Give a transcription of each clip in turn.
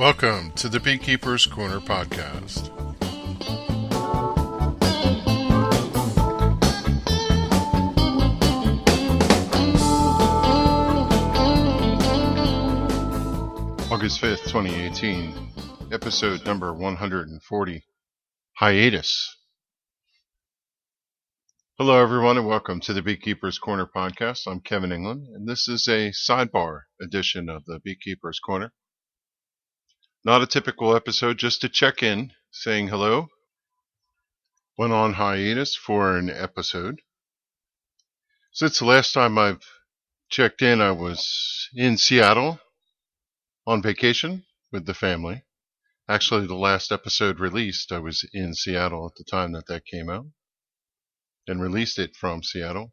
Welcome to the Beekeeper's Corner podcast. August 5th, 2018, episode number 140 Hiatus. Hello, everyone, and welcome to the Beekeeper's Corner podcast. I'm Kevin England, and this is a sidebar edition of the Beekeeper's Corner. Not a typical episode, just to check in, saying hello. Went on hiatus for an episode. Since the last time I've checked in, I was in Seattle on vacation with the family. Actually, the last episode released, I was in Seattle at the time that that came out and released it from Seattle.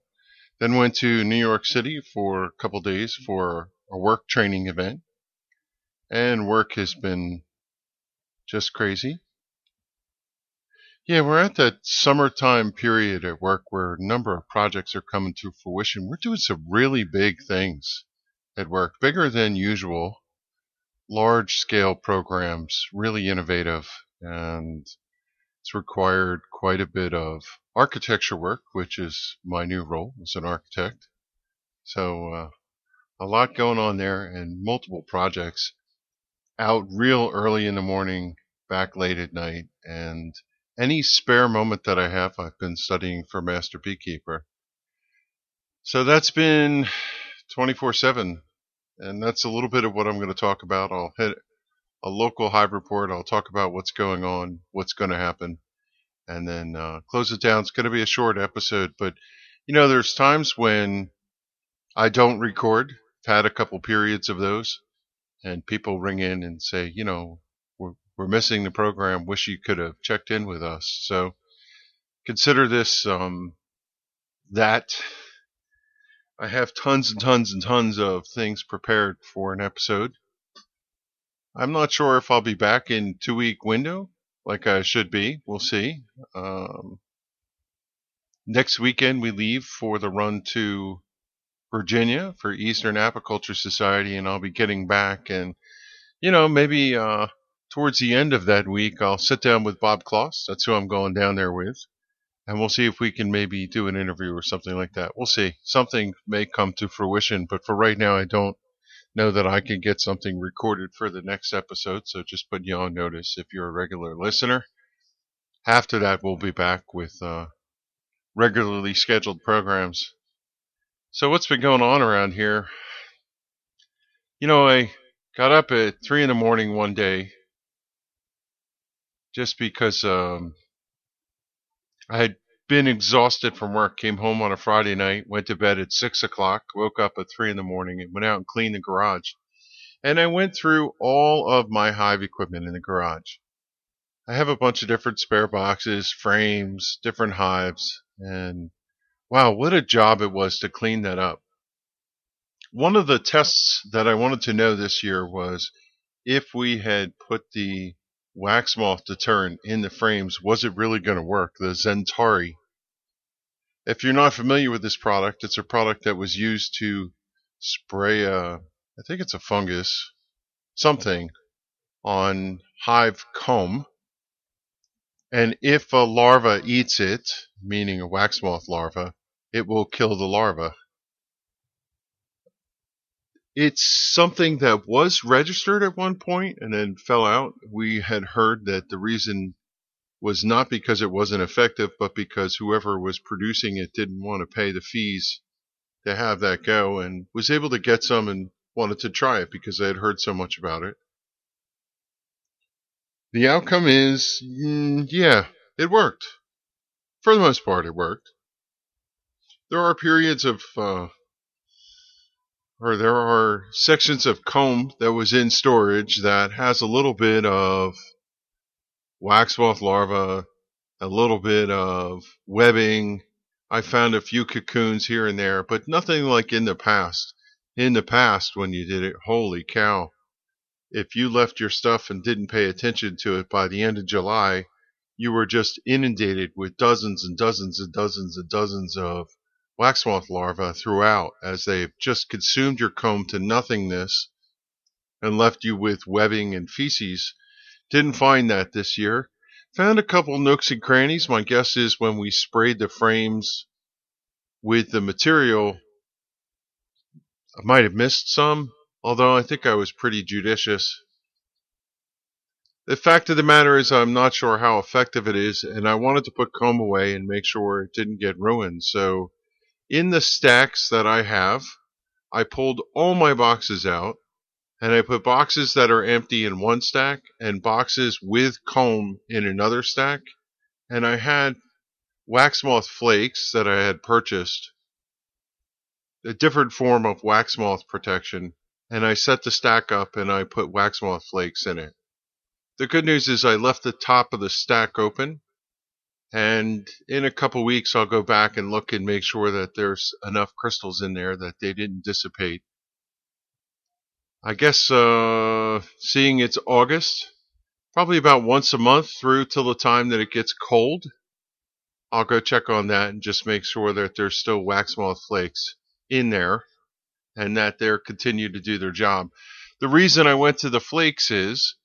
Then went to New York City for a couple days for a work training event and work has been just crazy. Yeah, we're at that summertime period at work where a number of projects are coming to fruition. We're doing some really big things at work, bigger than usual, large scale programs, really innovative, and it's required quite a bit of architecture work, which is my new role as an architect. So, uh, a lot going on there and multiple projects out real early in the morning, back late at night, and any spare moment that I have, I've been studying for Master Beekeeper. So that's been 24 7, and that's a little bit of what I'm going to talk about. I'll hit a local hive report, I'll talk about what's going on, what's going to happen, and then uh, close it down. It's going to be a short episode, but you know, there's times when I don't record. I've had a couple periods of those and people ring in and say, you know, we're, we're missing the program. Wish you could have checked in with us. So consider this um, that I have tons and tons and tons of things prepared for an episode. I'm not sure if I'll be back in two week window like I should be. We'll see. Um, next weekend we leave for the run to Virginia for Eastern Apiculture Society, and I'll be getting back. And, you know, maybe uh, towards the end of that week, I'll sit down with Bob Kloss. That's who I'm going down there with. And we'll see if we can maybe do an interview or something like that. We'll see. Something may come to fruition, but for right now, I don't know that I can get something recorded for the next episode. So just put you on notice if you're a regular listener. After that, we'll be back with uh, regularly scheduled programs. So what's been going on around here? You know, I got up at three in the morning one day just because um, I had been exhausted from work. Came home on a Friday night, went to bed at six o'clock, woke up at three in the morning, and went out and cleaned the garage. And I went through all of my hive equipment in the garage. I have a bunch of different spare boxes, frames, different hives, and Wow, what a job it was to clean that up. One of the tests that I wanted to know this year was if we had put the wax moth deterrent in the frames, was it really going to work? The XenTari. If you're not familiar with this product, it's a product that was used to spray a, I think it's a fungus, something, on hive comb. And if a larva eats it, meaning a wax moth larva, it will kill the larva. It's something that was registered at one point and then fell out. We had heard that the reason was not because it wasn't effective, but because whoever was producing it didn't want to pay the fees to have that go and was able to get some and wanted to try it because they had heard so much about it. The outcome is, mm, yeah, it worked. For the most part, it worked there are periods of, uh, or there are sections of comb that was in storage that has a little bit of wax moth larva, a little bit of webbing. I found a few cocoons here and there, but nothing like in the past. In the past, when you did it, holy cow. If you left your stuff and didn't pay attention to it by the end of July, you were just inundated with dozens and dozens and dozens and dozens of wax moth larvae throughout as they've just consumed your comb to nothingness and left you with webbing and feces. Didn't find that this year. Found a couple nooks and crannies. My guess is when we sprayed the frames with the material, I might have missed some, although I think I was pretty judicious. The fact of the matter is, I'm not sure how effective it is, and I wanted to put comb away and make sure it didn't get ruined. So, in the stacks that I have, I pulled all my boxes out and I put boxes that are empty in one stack and boxes with comb in another stack. And I had wax moth flakes that I had purchased, a different form of wax moth protection, and I set the stack up and I put wax moth flakes in it. The good news is I left the top of the stack open and in a couple weeks I'll go back and look and make sure that there's enough crystals in there that they didn't dissipate I guess uh, seeing it's August, probably about once a month through till the time that it gets cold. I'll go check on that and just make sure that there's still wax moth flakes in there and that they're continue to do their job. The reason I went to the flakes is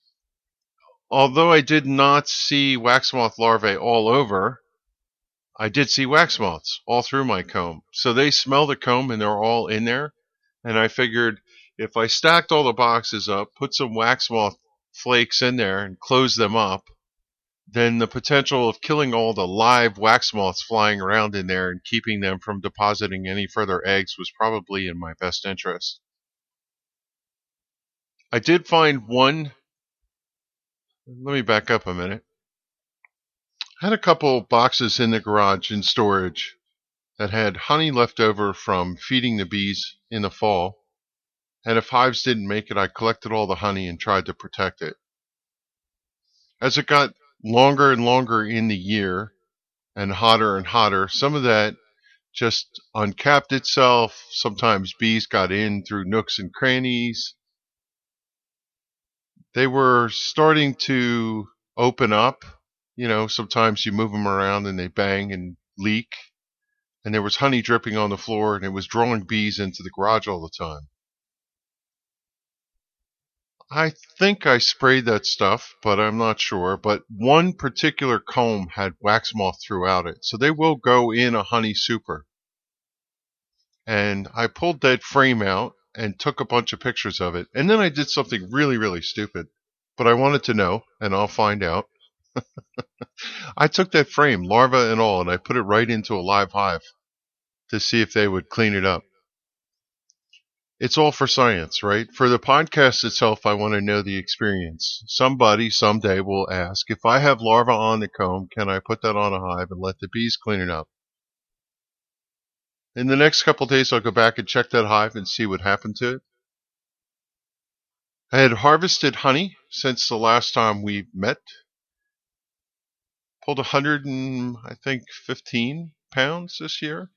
although I did not see wax moth larvae all over, I did see wax moths all through my comb. So they smell the comb and they're all in there. And I figured if I stacked all the boxes up, put some wax moth flakes in there and close them up, then the potential of killing all the live wax moths flying around in there and keeping them from depositing any further eggs was probably in my best interest. I did find one. Let me back up a minute. I had a couple boxes in the garage in storage that had honey left over from feeding the bees in the fall and if hives didn't make it, I collected all the honey and tried to protect it. As it got longer and longer in the year and hotter and hotter, some of that just uncapped itself. Sometimes bees got in through nooks and crannies. They were starting to open up. You know, sometimes you move them around and they bang and leak. And there was honey dripping on the floor and it was drawing bees into the garage all the time. I think I sprayed that stuff, but I'm not sure. But one particular comb had wax moth throughout it, so they will go in a honey super. And I pulled that frame out and took a bunch of pictures of it. And then I did something really, really stupid. But I wanted to know, and I'll find out. I took that frame, larva and all, and I put it right into a live hive to see if they would clean it up it's all for science, right? For the podcast itself, I want to know the experience. Somebody someday will ask, if I have larva on the comb, can I put that on a hive and let the bees clean it up? In the next couple days, I'll go back and check that hive and see what happened to it. I had harvested honey since the last time we met. Pulled a hundred and I think fifteen pounds this year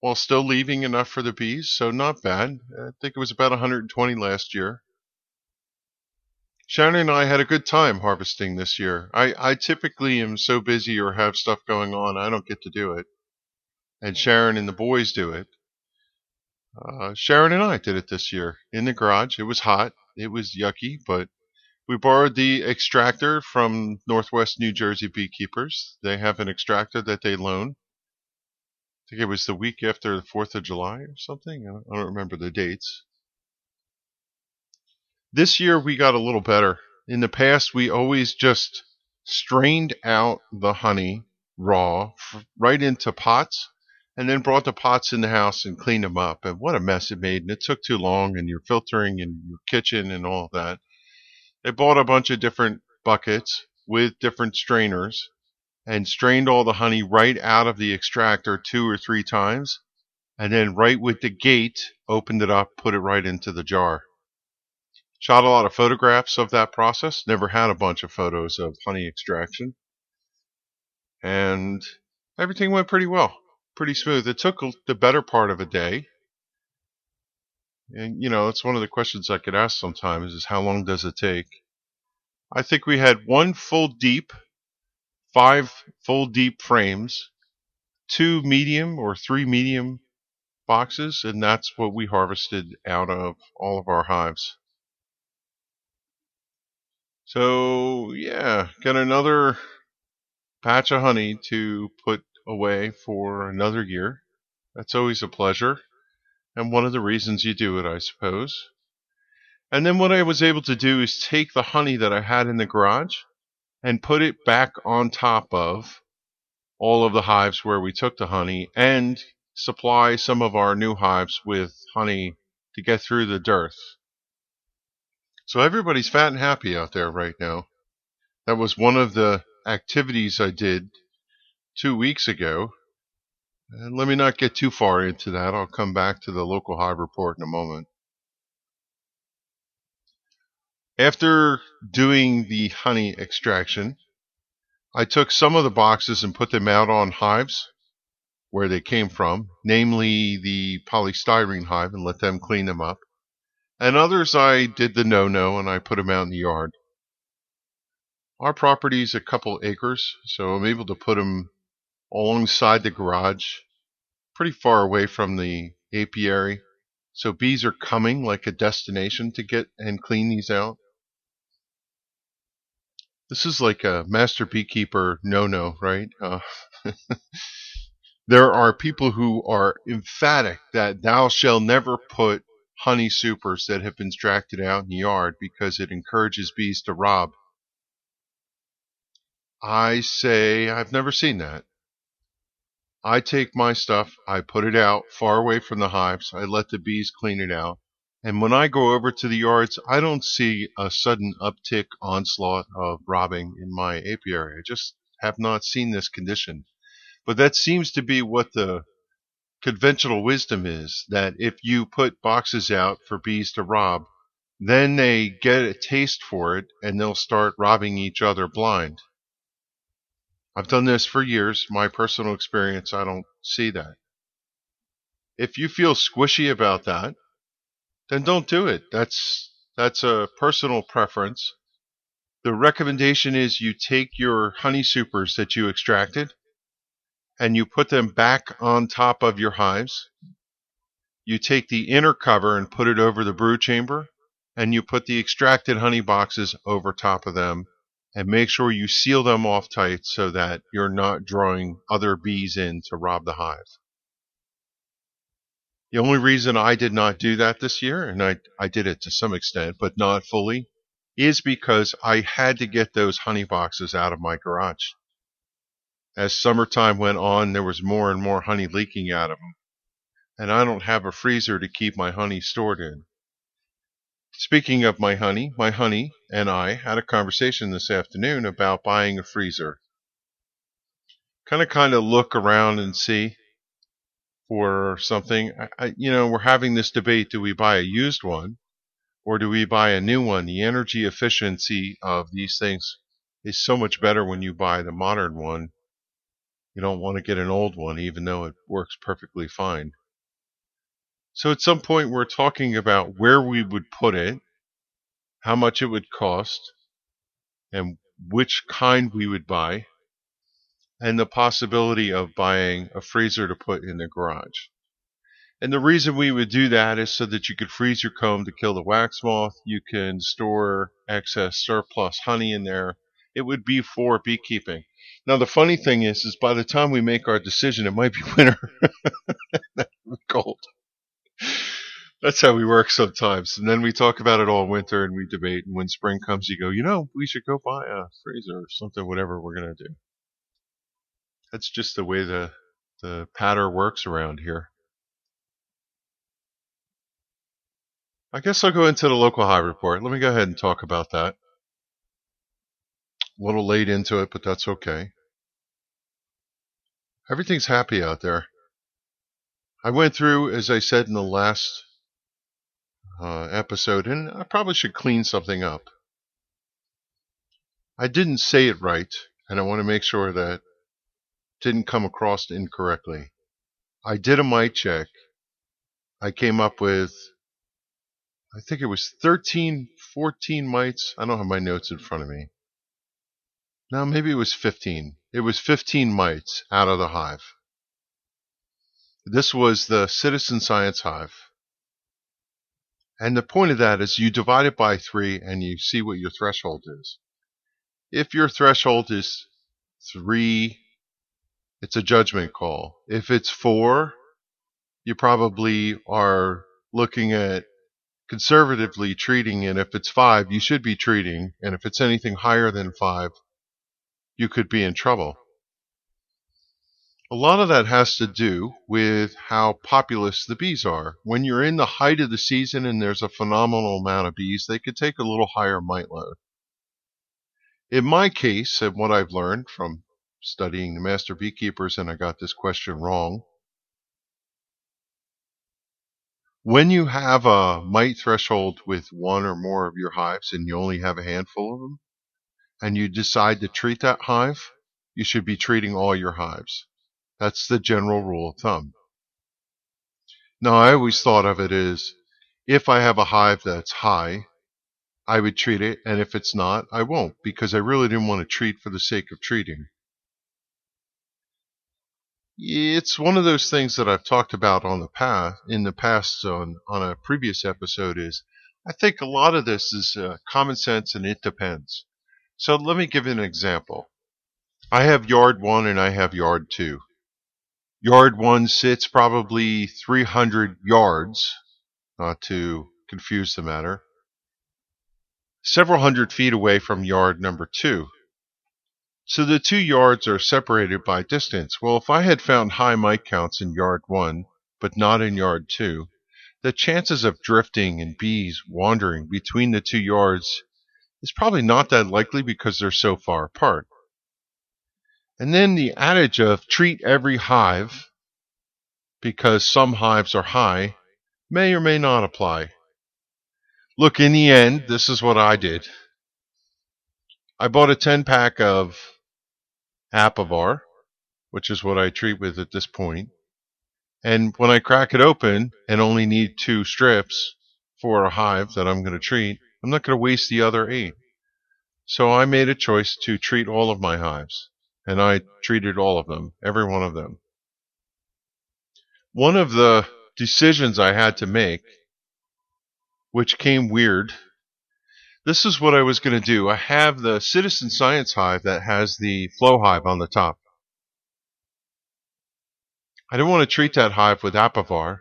while still leaving enough for the bees, so not bad. I think it was about 120 last year. Shannon and I had a good time harvesting this year. I, I typically am so busy or have stuff going on, I don't get to do it. And Sharon and the boys do it. Uh, Sharon and I did it this year in the garage. It was hot. It was yucky, but we borrowed the extractor from Northwest New Jersey beekeepers. They have an extractor that they loan I think it was the week after the 4th of July or something. I don't remember the dates. This year we got a little better. In the past, we always just strained out the honey raw right into pots and then brought the pots in the house and cleaned them up. And what a mess it made. And it took too long, and you're filtering in your kitchen and all that. They bought a bunch of different buckets with different strainers and strained all the honey right out of the extractor two or three times, and then right with the gate, opened it up, put it right into the jar. Shot a lot of photographs of that process. Never had a bunch of photos of honey extraction. And everything went pretty well, pretty smooth. It took the better part of a day. And, you know, it's one of the questions I get asked sometimes is how long does it take? I think we had one full deep five full deep frames, two medium or three medium boxes, and that's what we harvested out of all of our hives. So, yeah, got another batch of honey to put away for another year. That's always a pleasure, and one of the reasons you do it, I suppose. And then what I was able to do is take the honey that I had in the garage and put it back on top of all of the hives where we took the honey and supply some of our new hives with honey to get through the dearth. So everybody's fat and happy out there right now. That was one of the activities I did two weeks ago. And let me not get too far into that. I'll come back to the local hive report in a moment. After doing the honey extraction, I took some of the boxes and put them out on hives where they came from, namely the polystyrene hive, and let them clean them up. And others I did the no-no and I put them out in the yard. Our property is a couple acres, so I'm able to put them alongside the garage, pretty far away from the apiary. So bees are coming like a destination to get and clean these out. This is like a master beekeeper no-no, right? Uh, there are people who are emphatic that thou shall never put honey supers that have been extracted out in the yard because it encourages bees to rob. I say I've never seen that. I take my stuff, I put it out far away from the hives, I let the bees clean it out, and when I go over to the yards, I don't see a sudden uptick onslaught of robbing in my apiary. I just have not seen this condition. But that seems to be what the conventional wisdom is that if you put boxes out for bees to rob, then they get a taste for it and they'll start robbing each other blind. I've done this for years. My personal experience, I don't see that. If you feel squishy about that, then don't do it. That's that's a personal preference. The recommendation is you take your honey supers that you extracted and you put them back on top of your hives. You take the inner cover and put it over the brood chamber and you put the extracted honey boxes over top of them and make sure you seal them off tight so that you're not drawing other bees in to rob the hive. The only reason I did not do that this year, and I, I did it to some extent, but not fully, is because I had to get those honey boxes out of my garage. As summertime went on, there was more and more honey leaking out of them. And I don't have a freezer to keep my honey stored in. Speaking of my honey, my honey and I had a conversation this afternoon about buying a freezer. Kind of kind of look around and see for something. I, you know, we're having this debate: do we buy a used one, or do we buy a new one? The energy efficiency of these things is so much better when you buy the modern one. You don't want to get an old one, even though it works perfectly fine. So at some point, we're talking about where we would put it, how much it would cost, and which kind we would buy and the possibility of buying a freezer to put in the garage. And the reason we would do that is so that you could freeze your comb to kill the wax moth. You can store excess surplus honey in there. It would be for beekeeping. Now the funny thing is, is by the time we make our decision, it might be winter. cold. That's how we work sometimes. And then we talk about it all winter and we debate. And when spring comes, you go, you know, we should go buy a freezer or something, whatever we're going to do. That's just the way the the patter works around here. I guess I'll go into the local hive report. Let me go ahead and talk about that. A little late into it, but that's okay. Everything's happy out there. I went through, as I said in the last uh, episode, and I probably should clean something up. I didn't say it right, and I want to make sure that didn't come across incorrectly. I did a mite check. I came up with, I think it was 13, 14 mites. I don't have my notes in front of me. No, maybe it was 15. It was 15 mites out of the hive. This was the citizen science hive. And the point of that is you divide it by three and you see what your threshold is. If your threshold is three, it's a judgment call. If it's four, you probably are looking at conservatively treating and if it's five you should be treating and if it's anything higher than five you could be in trouble a lot of that has to do with how populous the bees are. When you're in the height of the season and there's a phenomenal amount of bees they could take a little higher mite load. In my case and what i've learned from studying the master beekeepers and i got this question wrong. When you have a mite threshold with one or more of your hives and you only have a handful of them, and you decide to treat that hive, you should be treating all your hives. That's the general rule of thumb. Now, I always thought of it as if I have a hive that's high, I would treat it, and if it's not, I won't, because I really didn't want to treat for the sake of treating. It's one of those things that I've talked about on the past in the past on on a previous episode is I think a lot of this is uh, common sense and it depends. So let me give you an example. I have yard 1 and I have yard 2. Yard 1 sits probably 300 yards, not to confuse the matter, several hundred feet away from yard number 2. So the two yards are separated by distance. Well, if I had found high mite counts in yard one, but not in yard two, the chances of drifting and bees wandering between the two yards is probably not that likely because they're so far apart. And then the adage of treat every hive because some hives are high may or may not apply. Look, in the end, this is what I did. I bought a 10 pack of Apivar, which is what I treat with at this point. And when I crack it open and only need two strips for a hive that I'm going to treat, I'm not going to waste the other eight. So I made a choice to treat all of my hives. And I treated all of them, every one of them. One of the decisions I had to make, which came weird this is what I was going to do. I have the Citizen Science Hive that has the flow hive on the top. I didn't want to treat that hive with Apivar,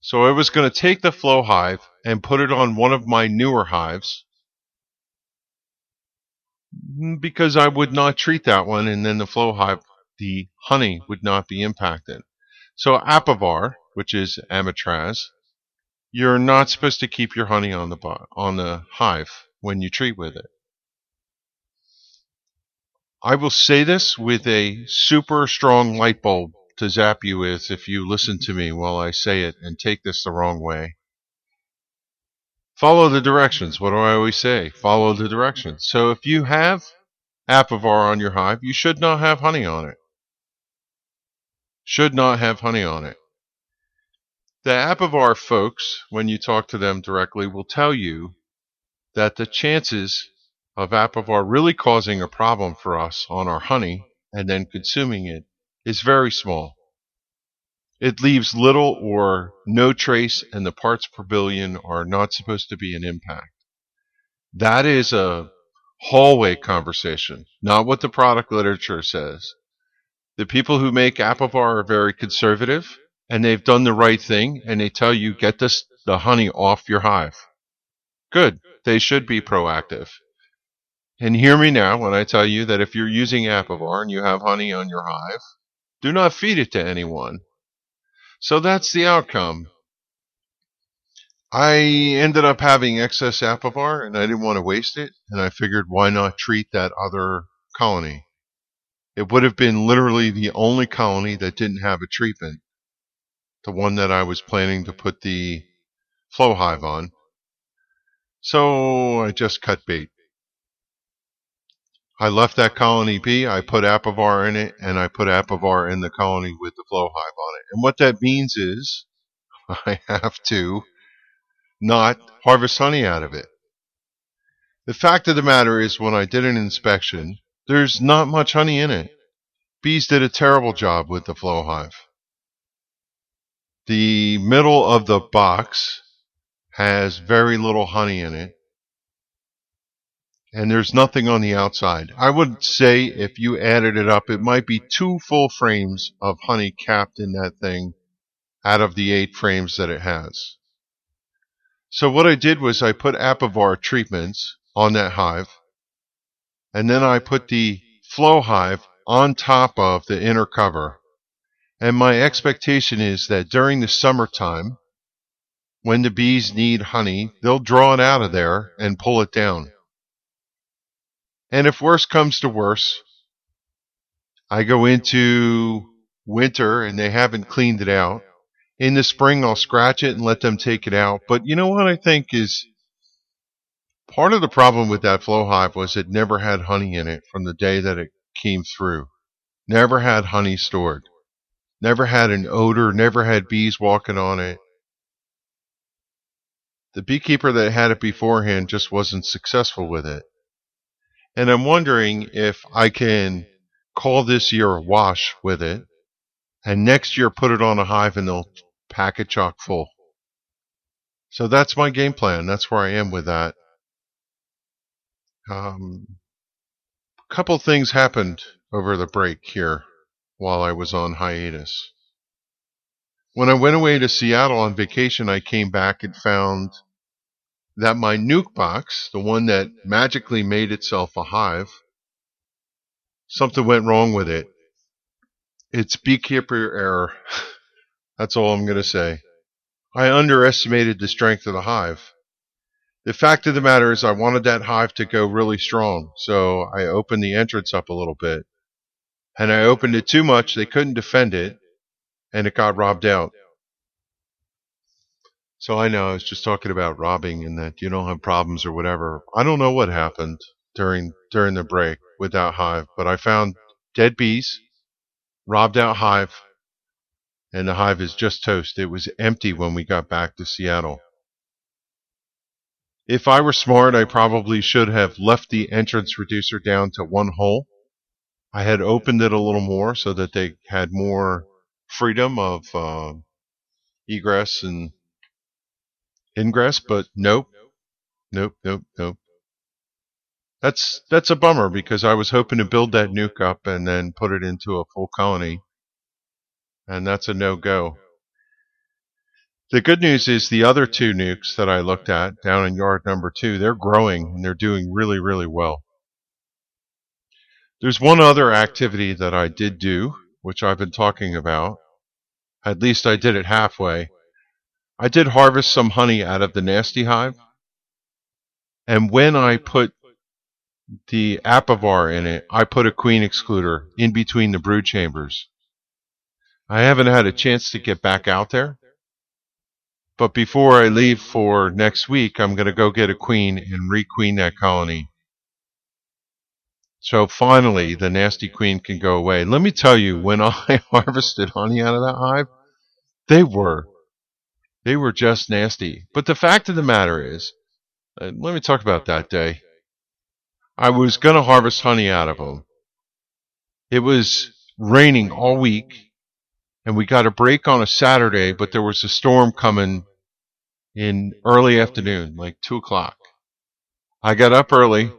so I was going to take the flow hive and put it on one of my newer hives Mm, because I would not treat that one and then the flow hive, the honey would not be impacted. So Apivar, which is Amitraz, you're not supposed to keep your honey on the on the hive when you treat with it. I will say this with a super strong light bulb to zap you with if you listen to me while I say it and take this the wrong way. Follow the directions. What do I always say? Follow the directions. So if you have Apivar on your hive, you should not have honey on it. Should not have honey on it. The Apivar folks, when you talk to them directly, will tell you that the chances of Apivar really causing a problem for us on our honey and then consuming it is very small. It leaves little or no trace, and the parts per billion are not supposed to be an impact. That is a hallway conversation, not what the product literature says. The people who make Apivar are very conservative and they've done the right thing and they tell you get this the honey off your hive. Good. They should be proactive. And hear me now when I tell you that if you're using Apivar and you have honey on your hive, do not feed it to anyone. So that's the outcome. I ended up having excess Apivar and I didn't want to waste it, and I figured why not treat that other colony? It would have been literally the only colony that didn't have a treatment the one that I was planning to put the flow hive on. So I just cut bait. I left that colony be. I put Apivar in it, and I put Apivar in the colony with the flow hive on it. And what that means is I have to not harvest honey out of it. The fact of the matter is, when I did an inspection, there's not much honey in it. Bees did a terrible job with the flow hive. The middle of the box has very little honey in it. And there's nothing on the outside. I would say if you added it up, it might be two full frames of honey capped in that thing out of the eight frames that it has. So what I did was I put Apivar treatments on that hive, and then I put the flow hive on top of the inner cover. And my expectation is that during the summertime, when the bees need honey, they'll draw it out of there and pull it down. And if worse comes to worse, I go into winter and they haven't cleaned it out. In the spring, I'll scratch it and let them take it out. But you know what I think is part of the problem with that flow hive was it never had honey in it from the day that it came through. Never had honey stored. Never had an odor, never had bees walking on it. The beekeeper that had it beforehand just wasn't successful with it. And I'm wondering if I can call this year a wash with it, and next year put it on a hive and they'll pack it chock full. So that's my game plan. That's where I am with that. Um, a couple things happened over the break here while I was on hiatus. When I went away to Seattle on vacation, I came back and found that my nuke box, the one that magically made itself a hive, something went wrong with it. It's beekeeper error. That's all I'm going to say. I underestimated the strength of the hive. The fact of the matter is I wanted that hive to go really strong, so I opened the entrance up a little bit. And I opened it too much, they couldn't defend it, and it got robbed out. So I know I was just talking about robbing and that you don't have problems or whatever. I don't know what happened during during the break with that hive, but I found dead bees, robbed out hive, and the hive is just toast. It was empty when we got back to Seattle. If I were smart, I probably should have left the entrance reducer down to one hole. I had opened it a little more so that they had more freedom of uh, egress and ingress, but nope, nope, nope, nope. That's that's a bummer because I was hoping to build that nuke up and then put it into a full colony, and that's a no-go. The good news is the other two nukes that I looked at down in yard number two, they're growing and they're doing really, really well. There's one other activity that I did do, which I've been talking about. At least I did it halfway. I did harvest some honey out of the nasty hive. And when I put the apivar in it, I put a queen excluder in between the brood chambers. I haven't had a chance to get back out there. But before I leave for next week, I'm going to go get a queen and requeen that colony. So finally, the nasty queen can go away. Let me tell you, when I harvested honey out of that hive, they were they were just nasty. But the fact of the matter is, uh, let me talk about that day. I was going to harvest honey out of them. It was raining all week, and we got a break on a Saturday, but there was a storm coming in early afternoon, like 2 o'clock. I got up early,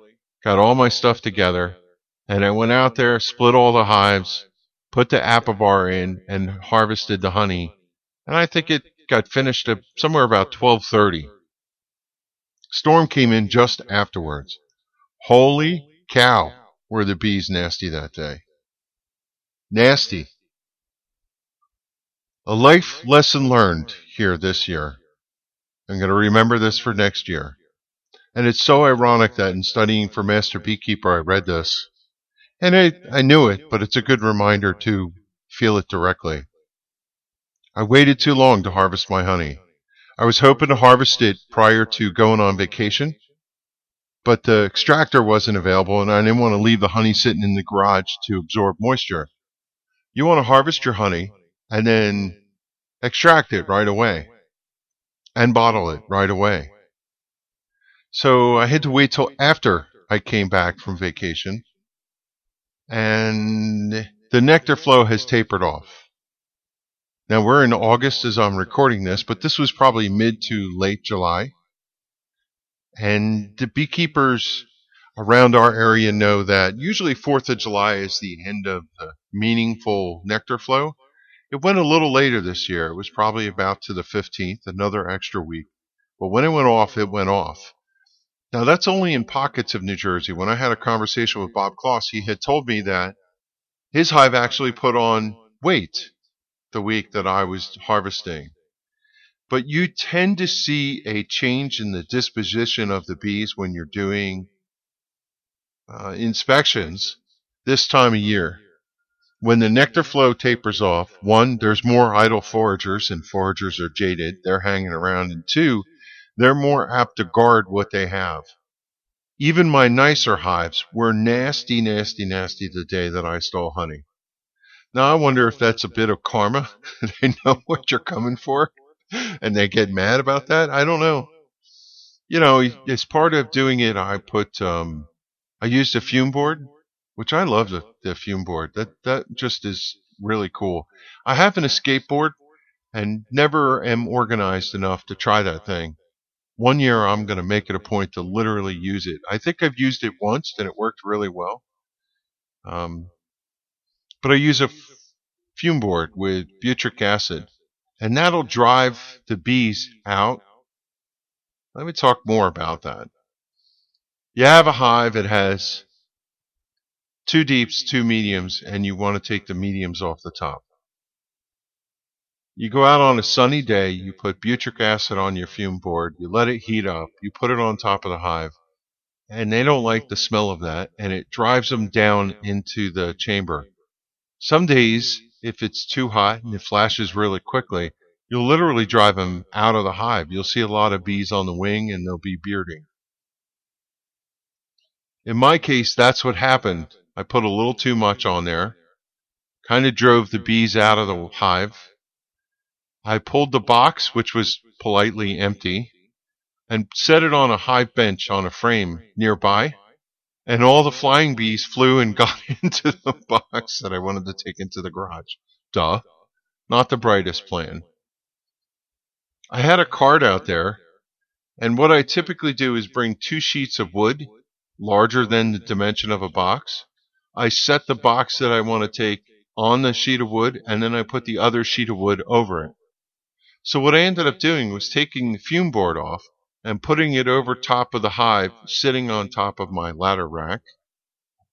got all my stuff together, and I went out there, split all the hives, put the apivar in, and harvested the honey. And I think it got finished at somewhere about 12:30. Storm came in just afterwards. Holy cow, were the bees nasty that day. Nasty. A life lesson learned here this year. I'm going to remember this for next year. And it's so ironic that in studying for Master Beekeeper, I read this. And I, I knew it, but it's a good reminder to feel it directly. I waited too long to harvest my honey. I was hoping to harvest it prior to going on vacation, but the extractor wasn't available and I didn't want to leave the honey sitting in the garage to absorb moisture. You want to harvest your honey and then extract it right away and bottle it right away. So I had to wait till after I came back from vacation and the nectar flow has tapered off. Now we're in August as I'm recording this, but this was probably mid to late July. And the beekeepers around our area know that usually 4th of July is the end of the meaningful nectar flow. It went a little later this year. It was probably about to the 15th, another extra week. But when it went off, it went off. Now that's only in pockets of New Jersey. When I had a conversation with Bob Kloss, he had told me that his hive actually put on weight the week that I was harvesting. But you tend to see a change in the disposition of the bees when you're doing uh, inspections this time of year. When the nectar flow tapers off, one, there's more idle foragers, and foragers are jaded. They're hanging around. And two, they're more apt to guard what they have. Even my nicer hives were nasty, nasty, nasty the day that I stole honey. Now I wonder if that's a bit of karma. they know what you're coming for and they get mad about that. I don't know. You know, as part of doing it, I put, um, I used a fume board, which I love the, the fume board. That, that just is really cool. I have an escape board and never am organized enough to try that thing. One year I'm going to make it a point to literally use it. I think I've used it once and it worked really well. Um, but I use a fume board with butyric acid, and that'll drive the bees out. Let me talk more about that. You have a hive that has two deeps, two mediums, and you want to take the mediums off the top. You go out on a sunny day, you put butyric acid on your fume board, you let it heat up, you put it on top of the hive, and they don't like the smell of that, and it drives them down into the chamber. Some days, if it's too hot and it flashes really quickly, you'll literally drive them out of the hive. You'll see a lot of bees on the wing and they'll be bearding. In my case, that's what happened. I put a little too much on there, kind of drove the bees out of the hive. I pulled the box, which was politely empty, and set it on a high bench on a frame nearby and all the flying bees flew and got into the box that I wanted to take into the garage. Duh. Not the brightest plan. I had a card out there, and what I typically do is bring two sheets of wood, larger than the dimension of a box. I set the box that I want to take on the sheet of wood, and then I put the other sheet of wood over it. So what I ended up doing was taking the fume board off, and putting it over top of the hive, sitting on top of my ladder rack.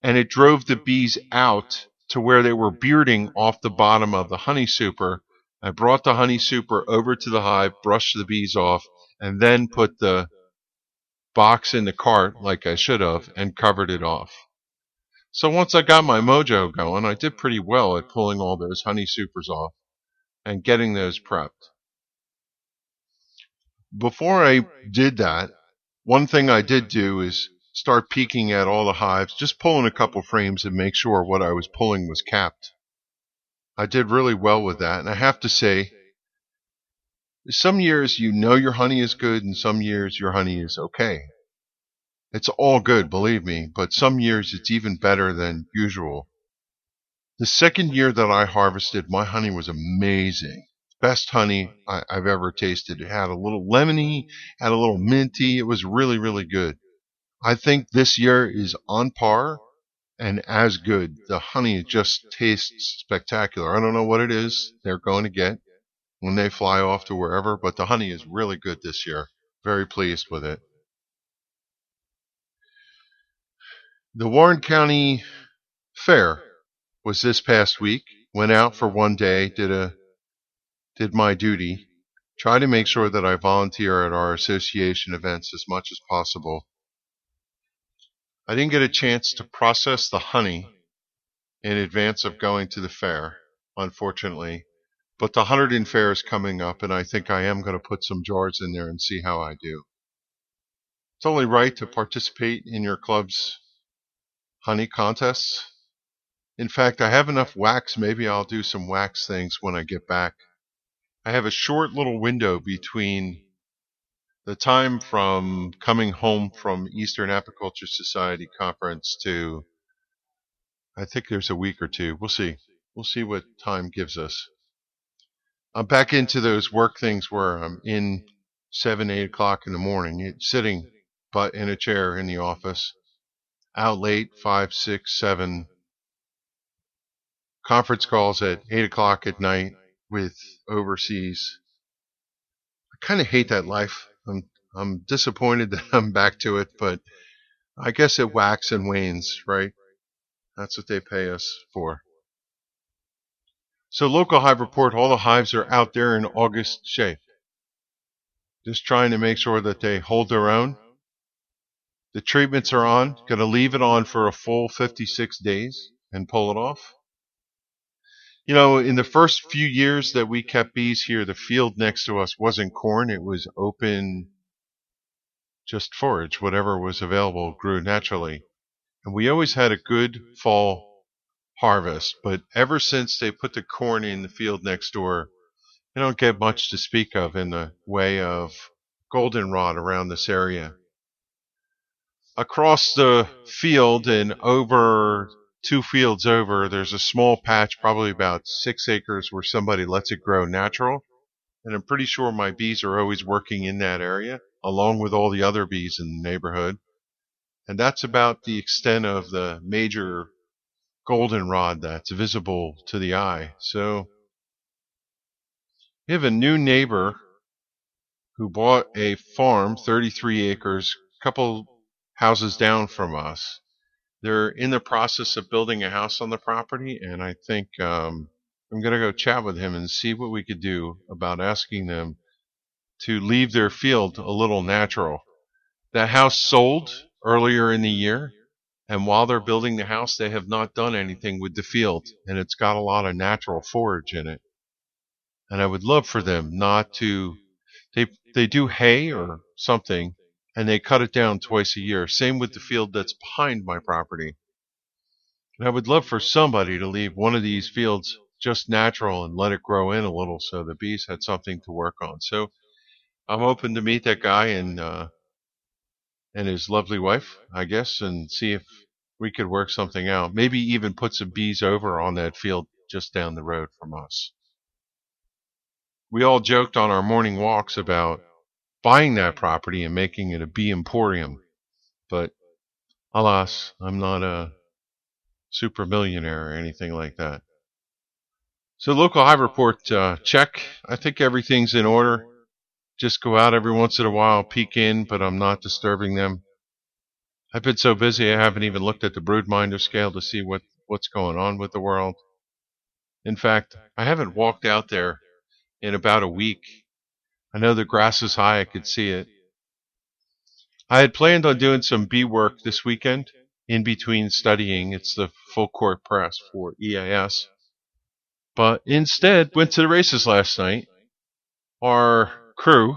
And it drove the bees out to where they were bearding off the bottom of the honey super. I brought the honey super over to the hive, brushed the bees off, and then put the box in the cart like I should have and covered it off. So once I got my mojo going, I did pretty well at pulling all those honey supers off and getting those prepped before I did that, one thing I did do is start peeking at all the hives, just pulling a couple frames and make sure what I was pulling was capped. I did really well with that, and I have to say, some years you know your honey is good, and some years your honey is okay. It's all good, believe me, but some years it's even better than usual. The second year that I harvested, my honey was amazing best honey I, have ever tasted. It had a little lemony, had a little minty. It was really, really good. I think this year is on par and as good. The honey just tastes spectacular. I don't know what it is they're going to get when they fly off to wherever, but the honey is really good this year. Very pleased with it. The Warren County Fair was this past week. Went out for one day, did a did my duty, try to make sure that I volunteer at our association events as much as possible. I didn't get a chance to process the honey in advance of going to the fair, unfortunately, but the Hunterdon Fair is coming up, and I think I am going to put some jars in there and see how I do. It's only right to participate in your club's honey contests. In fact, I have enough wax. Maybe I'll do some wax things when I get back. I have a short little window between the time from coming home from Eastern Apiculture Society conference to I think there's a week or two. We'll see. We'll see what time gives us. I'm back into those work things where I'm in seven, eight o'clock in the morning, sitting but in a chair in the office, out late, five, six, seven, conference calls at eight o'clock at night with overseas. I kind of hate that life. I'm I'm disappointed that I'm back to it, but I guess it waxes and wanes, right? That's what they pay us for. So local hive report, all the hives are out there in August shape. Just trying to make sure that they hold their own. The treatments are on. Going to leave it on for a full 56 days and pull it off. You know, in the first few years that we kept bees here, the field next to us wasn't corn. It was open, just forage. Whatever was available grew naturally. And we always had a good fall harvest. But ever since they put the corn in the field next door, you don't get much to speak of in the way of goldenrod around this area. Across the field and over two fields over, there's a small patch, probably about six acres, where somebody lets it grow natural. And I'm pretty sure my bees are always working in that area, along with all the other bees in the neighborhood. And that's about the extent of the major goldenrod that's visible to the eye. So we have a new neighbor who bought a farm, 33 acres, a couple houses down from us they're in the process of building a house on the property, and I think um, I'm going to go chat with him and see what we could do about asking them to leave their field a little natural. That house sold earlier in the year, and while they're building the house, they have not done anything with the field, and it's got a lot of natural forage in it. And I would love for them not to. They they do hay or something, and they cut it down twice a year. Same with the field that's behind my property. And I would love for somebody to leave one of these fields just natural and let it grow in a little so the bees had something to work on. So I'm open to meet that guy and uh, and his lovely wife, I guess, and see if we could work something out. Maybe even put some bees over on that field just down the road from us. We all joked on our morning walks about buying that property and making it a bee emporium. But alas, I'm not a super millionaire or anything like that. So local hive report uh, check. I think everything's in order. Just go out every once in a while, peek in, but I'm not disturbing them. I've been so busy I haven't even looked at the broodminder scale to see what, what's going on with the world. In fact, I haven't walked out there in about a week I know the grass is high, I could see it. I had planned on doing some bee work this weekend in between studying. It's the full court press for EAS. But instead, went to the races last night. Our crew,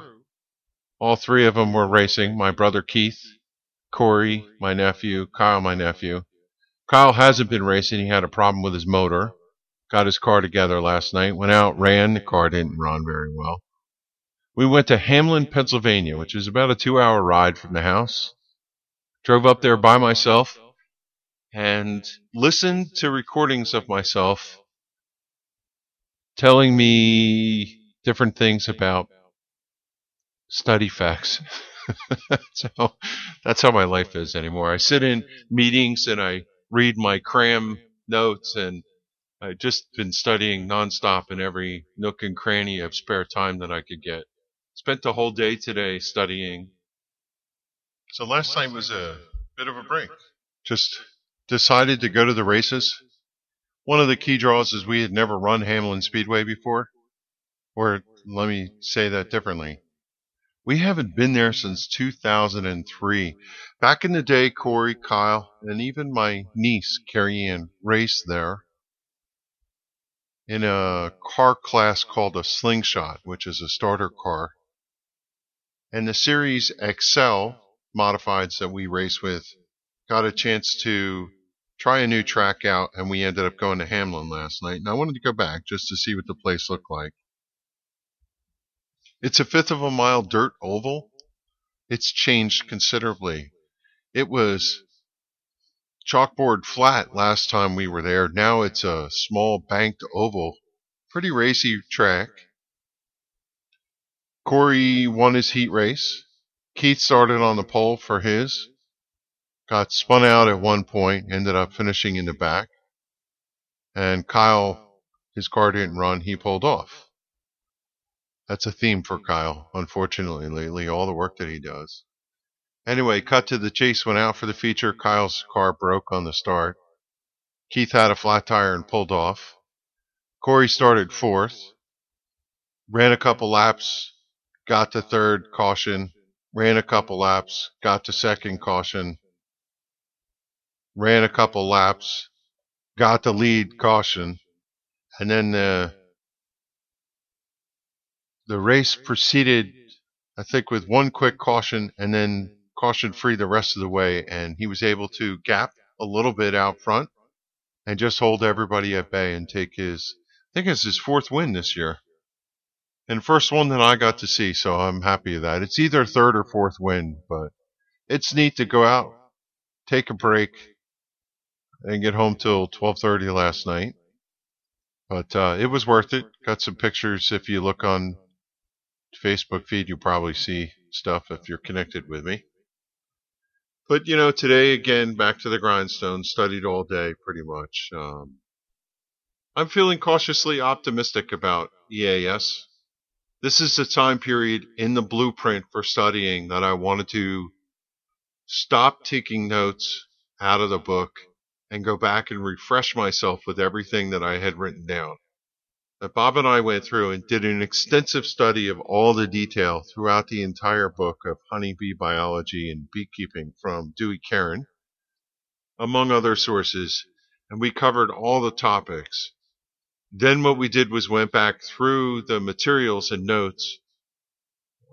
all three of them were racing. My brother Keith, Corey, my nephew, Kyle, my nephew. Kyle hasn't been racing. He had a problem with his motor. Got his car together last night. Went out, ran. The car didn't run very well. We went to Hamlin, Pennsylvania, which is about a two hour ride from the house. Drove up there by myself and listened to recordings of myself telling me different things about study facts. so that's how my life is anymore. I sit in meetings and I read my cram notes and I've just been studying nonstop in every nook and cranny of spare time that I could get. Spent the whole day today studying. So last night was a bit of a break. Just decided to go to the races. One of the key draws is we had never run Hamlin Speedway before. Or let me say that differently. We haven't been there since 2003. Back in the day, Corey, Kyle, and even my niece, Carrie Ann, raced there in a car class called a slingshot, which is a starter car and the Series XL modifieds that we race with got a chance to try a new track out, and we ended up going to Hamlin last night. And I wanted to go back just to see what the place looked like. It's a fifth of a mile dirt oval. It's changed considerably. It was chalkboard flat last time we were there. Now it's a small banked oval. Pretty racy track. Corey won his heat race. Keith started on the pole for his. Got spun out at one point, ended up finishing in the back. And Kyle, his car didn't run, he pulled off. That's a theme for Kyle, unfortunately, lately, all the work that he does. Anyway, cut to the chase went out for the feature. Kyle's car broke on the start. Keith had a flat tire and pulled off. Corey started fourth, ran a couple laps, got to third, caution, ran a couple laps, got to second, caution, ran a couple laps, got the lead, caution, and then the the race proceeded, I think, with one quick caution and then caution free the rest of the way, and he was able to gap a little bit out front and just hold everybody at bay and take his, I think it's his fourth win this year. And first one that I got to see, so I'm happy with that. It's either third or fourth win, but it's neat to go out, take a break, and get home till 12:30 last night. But uh, it was worth it. Got some pictures. If you look on Facebook feed, you probably see stuff if you're connected with me. But you know, today again, back to the grindstone. Studied all day, pretty much. Um, I'm feeling cautiously optimistic about EAS. This is the time period in the blueprint for studying that I wanted to stop taking notes out of the book and go back and refresh myself with everything that I had written down. That Bob and I went through and did an extensive study of all the detail throughout the entire book of honeybee biology and beekeeping from Dewey Caron, among other sources, and we covered all the topics then what we did was went back through the materials and notes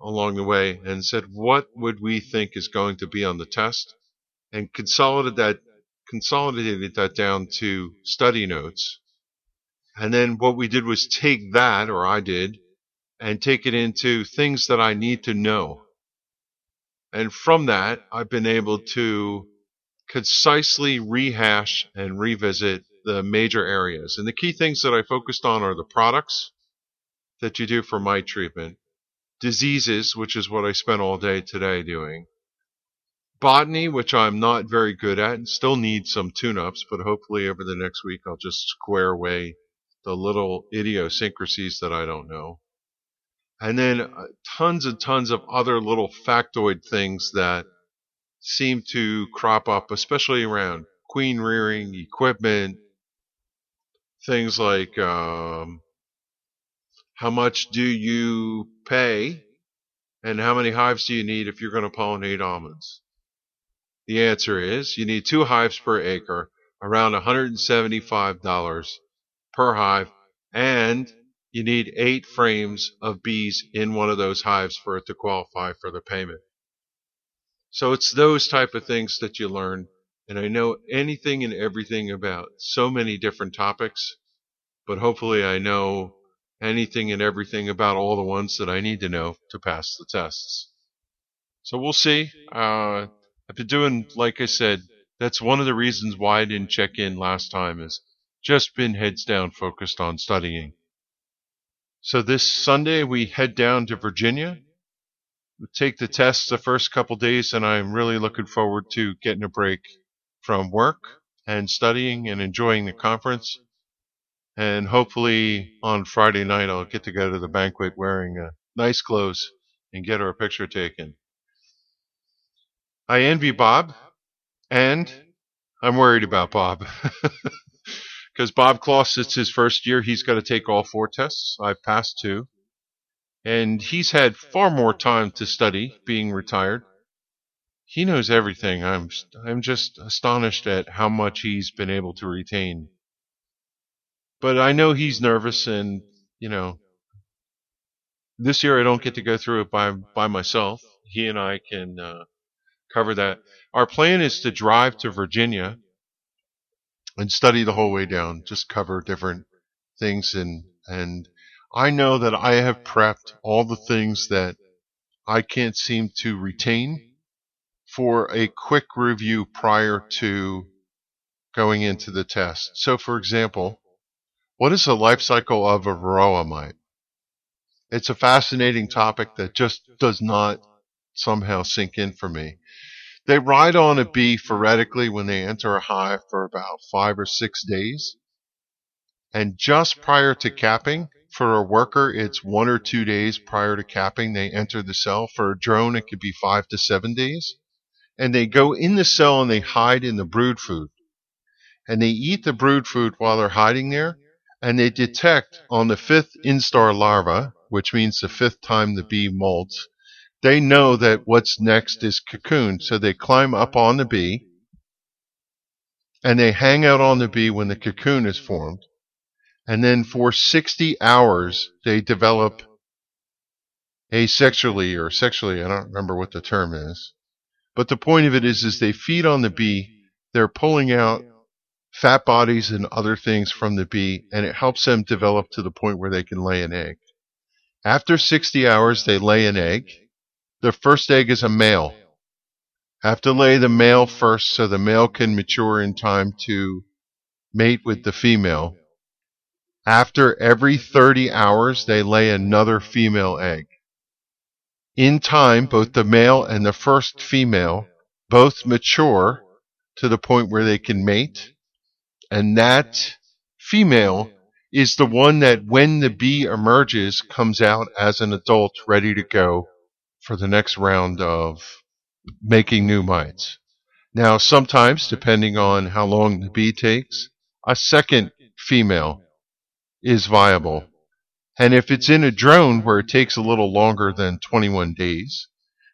along the way and said, what would we think is going to be on the test? And consolidated that, consolidated that down to study notes. And then what we did was take that, or I did, and take it into things that I need to know. And from that, I've been able to concisely rehash and revisit the major areas. And the key things that I focused on are the products that you do for my treatment, diseases, which is what I spent all day today doing, botany, which I'm not very good at and still need some tune-ups, but hopefully over the next week I'll just square away the little idiosyncrasies that I don't know. And then uh, tons and tons of other little factoid things that seem to crop up, especially around queen rearing, equipment, things like um, how much do you pay and how many hives do you need if you're going to pollinate almonds? The answer is you need two hives per acre, around $175 per hive, and you need eight frames of bees in one of those hives for it to qualify for the payment. So it's those type of things that you learn and I know anything and everything about so many different topics, but hopefully I know anything and everything about all the ones that I need to know to pass the tests. So we'll see. Uh, I've been doing, like I said, that's one of the reasons why I didn't check in last time is just been heads down focused on studying. So this Sunday we head down to Virginia. Take the tests the first couple days and I'm really looking forward to getting a break from work and studying and enjoying the conference. And hopefully on Friday night, I'll get to go to the banquet wearing uh, nice clothes and get our picture taken. I envy Bob, and I'm worried about Bob. Because Bob Kloss, it's his first year. He's got to take all four tests. I've passed two. And he's had far more time to study being retired he knows everything. I'm I'm just astonished at how much he's been able to retain. But I know he's nervous, and you know, this year I don't get to go through it by by myself. He and I can uh, cover that. Our plan is to drive to Virginia and study the whole way down, just cover different things and and I know that I have prepped all the things that I can't seem to retain for a quick review prior to going into the test. So, for example, what is the life cycle of a varroa mite? It's a fascinating topic that just does not somehow sink in for me. They ride on a bee phoretically when they enter a hive for about five or six days. And just prior to capping, for a worker, it's one or two days prior to capping they enter the cell. For a drone, it could be five to seven days. And they go in the cell and they hide in the brood food. And they eat the brood food while they're hiding there. And they detect on the fifth instar larva, which means the fifth time the bee molts, they know that what's next is cocoon. So they climb up on the bee and they hang out on the bee when the cocoon is formed. And then for 60 hours, they develop asexually or sexually. I don't remember what the term is. But the point of it is, is they feed on the bee. They're pulling out fat bodies and other things from the bee, and it helps them develop to the point where they can lay an egg. After 60 hours, they lay an egg. The first egg is a male. Have to lay the male first so the male can mature in time to mate with the female. After every 30 hours, they lay another female egg. In time, both the male and the first female both mature to the point where they can mate. And that female is the one that when the bee emerges comes out as an adult ready to go for the next round of making new mites. Now, sometimes, depending on how long the bee takes, a second female is viable. And if it's in a drone where it takes a little longer than 21 days,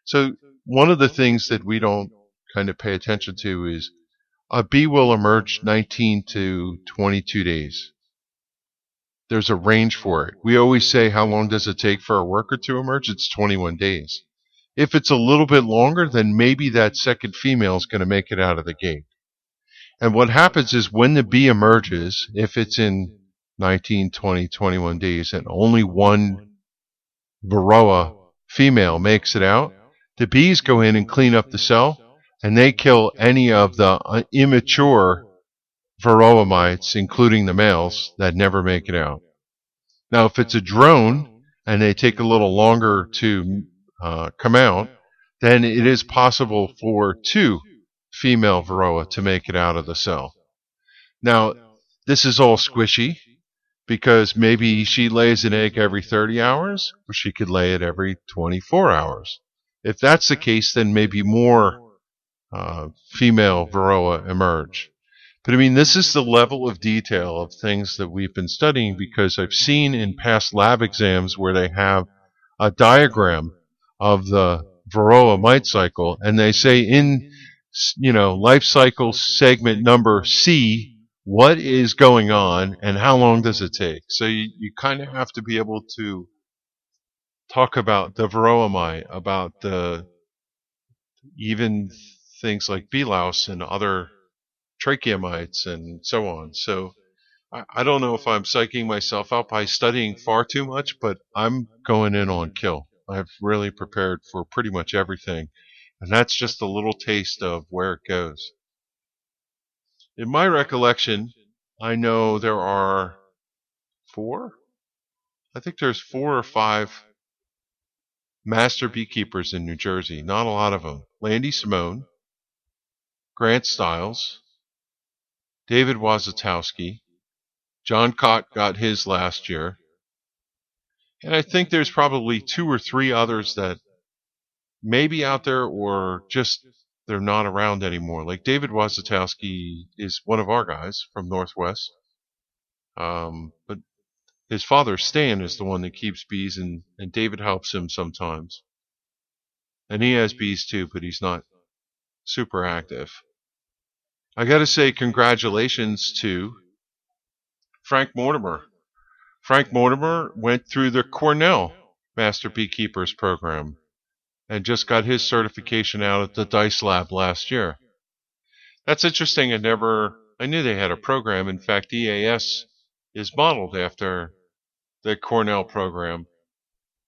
so one of the things that we don't kind of pay attention to is a bee will emerge 19 to 22 days. There's a range for it. We always say, how long does it take for a worker to emerge? It's 21 days. If it's a little bit longer, then maybe that second female is going to make it out of the gate. And what happens is when the bee emerges, if it's in 19, 20, 21 days, and only one Varroa female makes it out, the bees go in and clean up the cell, and they kill any of the uh, immature Varroa mites, including the males, that never make it out. Now, if it's a drone and they take a little longer to uh, come out, then it is possible for two female Varroa to make it out of the cell. Now, this is all squishy because maybe she lays an egg every 30 hours, or she could lay it every 24 hours. If that's the case, then maybe more uh, female Varroa emerge. But I mean, this is the level of detail of things that we've been studying because I've seen in past lab exams where they have a diagram of the Varroa mite cycle, and they say in, you know, life cycle segment number C, what is going on and how long does it take? So you, you kind of have to be able to talk about the varroa about the even things like bee louse and other trachea mites and so on. So I, I don't know if I'm psyching myself out by studying far too much, but I'm going in on kill. I've really prepared for pretty much everything. And that's just a little taste of where it goes. In my recollection, I know there are four. I think there's four or five master beekeepers in New Jersey. Not a lot of them. Landi Simone, Grant Stiles, David Wazatowski, John Cott got his last year. And I think there's probably two or three others that may be out there or just they're not around anymore. Like David Wazatowski is one of our guys from Northwest. Um, but his father Stan is the one that keeps bees and, and David helps him sometimes. And he has bees too, but he's not super active. I gotta say congratulations to Frank Mortimer. Frank Mortimer went through the Cornell Master Beekeepers program and just got his certification out at the Dyce Lab last year. That's interesting. I never, I knew they had a program. In fact, EAS is modeled after the Cornell program.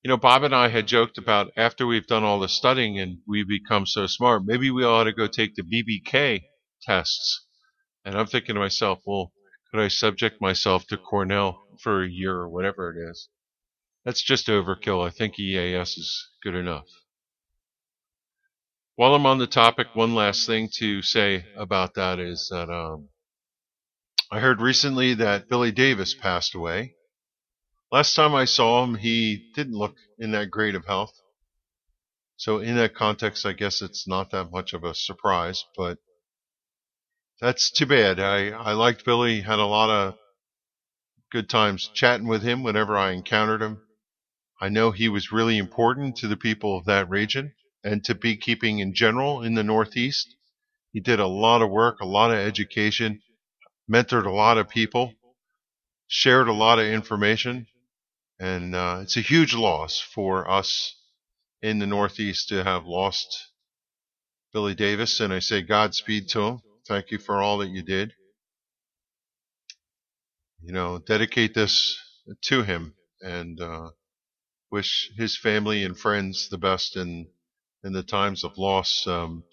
You know, Bob and I had joked about after we've done all the studying and we become so smart, maybe we ought to go take the BBK tests. And I'm thinking to myself, well, could I subject myself to Cornell for a year or whatever it is? That's just overkill. I think EAS is good enough. While I'm on the topic, one last thing to say about that is that um, I heard recently that Billy Davis passed away. Last time I saw him, he didn't look in that great of health. So in that context, I guess it's not that much of a surprise, but that's too bad. I, I liked Billy, had a lot of good times chatting with him whenever I encountered him. I know he was really important to the people of that region and to beekeeping in general in the Northeast. He did a lot of work, a lot of education, mentored a lot of people, shared a lot of information, and uh, it's a huge loss for us in the Northeast to have lost Billy Davis. And I say Godspeed to him. Thank you for all that you did. You know, dedicate this to him and uh, wish his family and friends the best in in the times of loss. Um,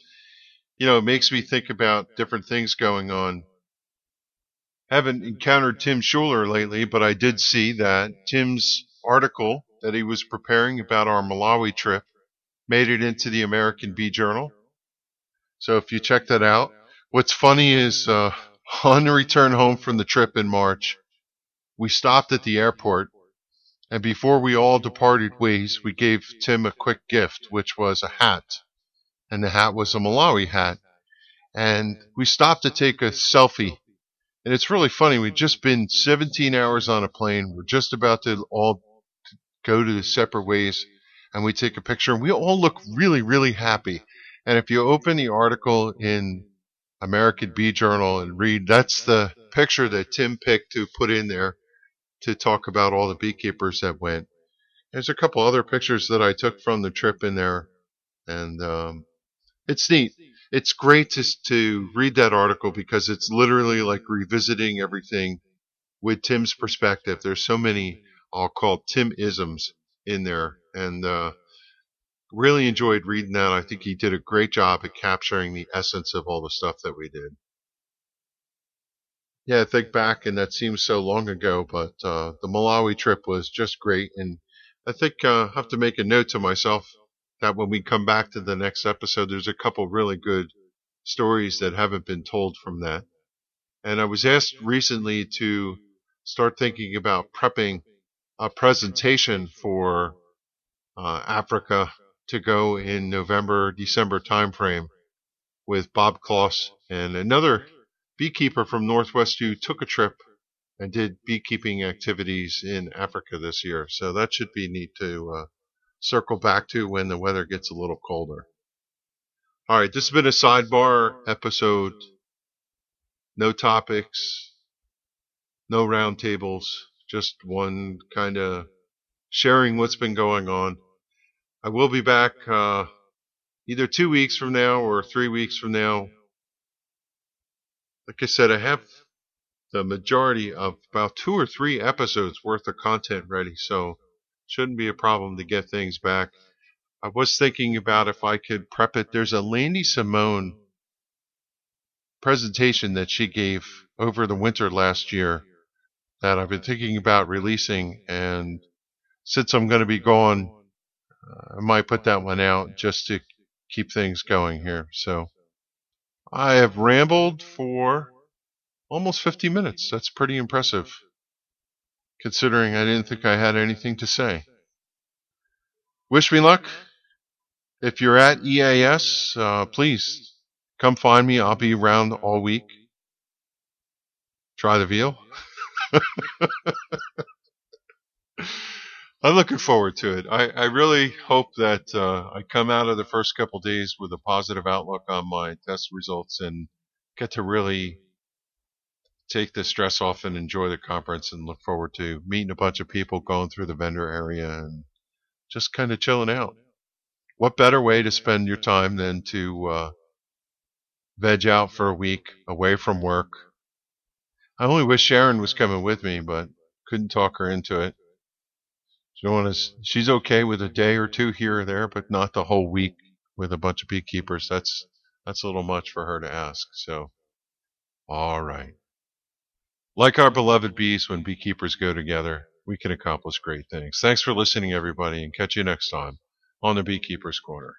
you know, it makes me think about different things going on. Haven't encountered Tim Schuler lately, but I did see that Tim's article that he was preparing about our Malawi trip made it into the American Bee Journal. So if you check that out, what's funny is uh, on the return home from the trip in March, we stopped at the airport and before we all departed ways, we gave Tim a quick gift, which was a hat. And the hat was a Malawi hat. And we stopped to take a selfie. And it's really funny. We've just been 17 hours on a plane. We're just about to all go to separate ways. And we take a picture and we all look really, really happy. And if you open the article in American Bee Journal and read, that's the picture that Tim picked to put in there to talk about all the beekeepers that went. There's a couple other pictures that I took from the trip in there, and um, it's neat. It's great to to read that article because it's literally like revisiting everything with Tim's perspective. There's so many I'll call Tim isms in there, and uh, really enjoyed reading that. I think he did a great job at capturing the essence of all the stuff that we did. Yeah, I think back, and that seems so long ago, but uh, the Malawi trip was just great. And I think uh, I have to make a note to myself that when we come back to the next episode, there's a couple really good stories that haven't been told from that. And I was asked recently to start thinking about prepping a presentation for uh, Africa to go in November, December timeframe with Bob Kloss and another beekeeper from Northwest who took a trip and did beekeeping activities in Africa this year. So that should be neat to uh, circle back to when the weather gets a little colder. All right, this has been a sidebar episode. No topics, no roundtables, just one kind of sharing what's been going on. I will be back uh, either two weeks from now or three weeks from now like I said, I have the majority of about two or three episodes worth of content ready, so shouldn't be a problem to get things back. I was thinking about if I could prep it. There's a Landi Simone presentation that she gave over the winter last year that I've been thinking about releasing, and since I'm going to be gone, uh, I might put that one out just to keep things going here. So. I have rambled for almost 50 minutes. That's pretty impressive, considering I didn't think I had anything to say. Wish me luck. If you're at EAS, uh, please come find me. I'll be around all week. Try the veal. I'm looking forward to it. I, I really hope that uh, I come out of the first couple days with a positive outlook on my test results and get to really take the stress off and enjoy the conference and look forward to meeting a bunch of people, going through the vendor area, and just kind of chilling out. What better way to spend your time than to uh, veg out for a week away from work? I only wish Sharon was coming with me, but couldn't talk her into it. Don't want to, she's okay with a day or two here or there, but not the whole week with a bunch of beekeepers. That's that's a little much for her to ask. So, all right. Like our beloved bees, when beekeepers go together, we can accomplish great things. Thanks for listening, everybody, and catch you next time on the Beekeeper's Corner.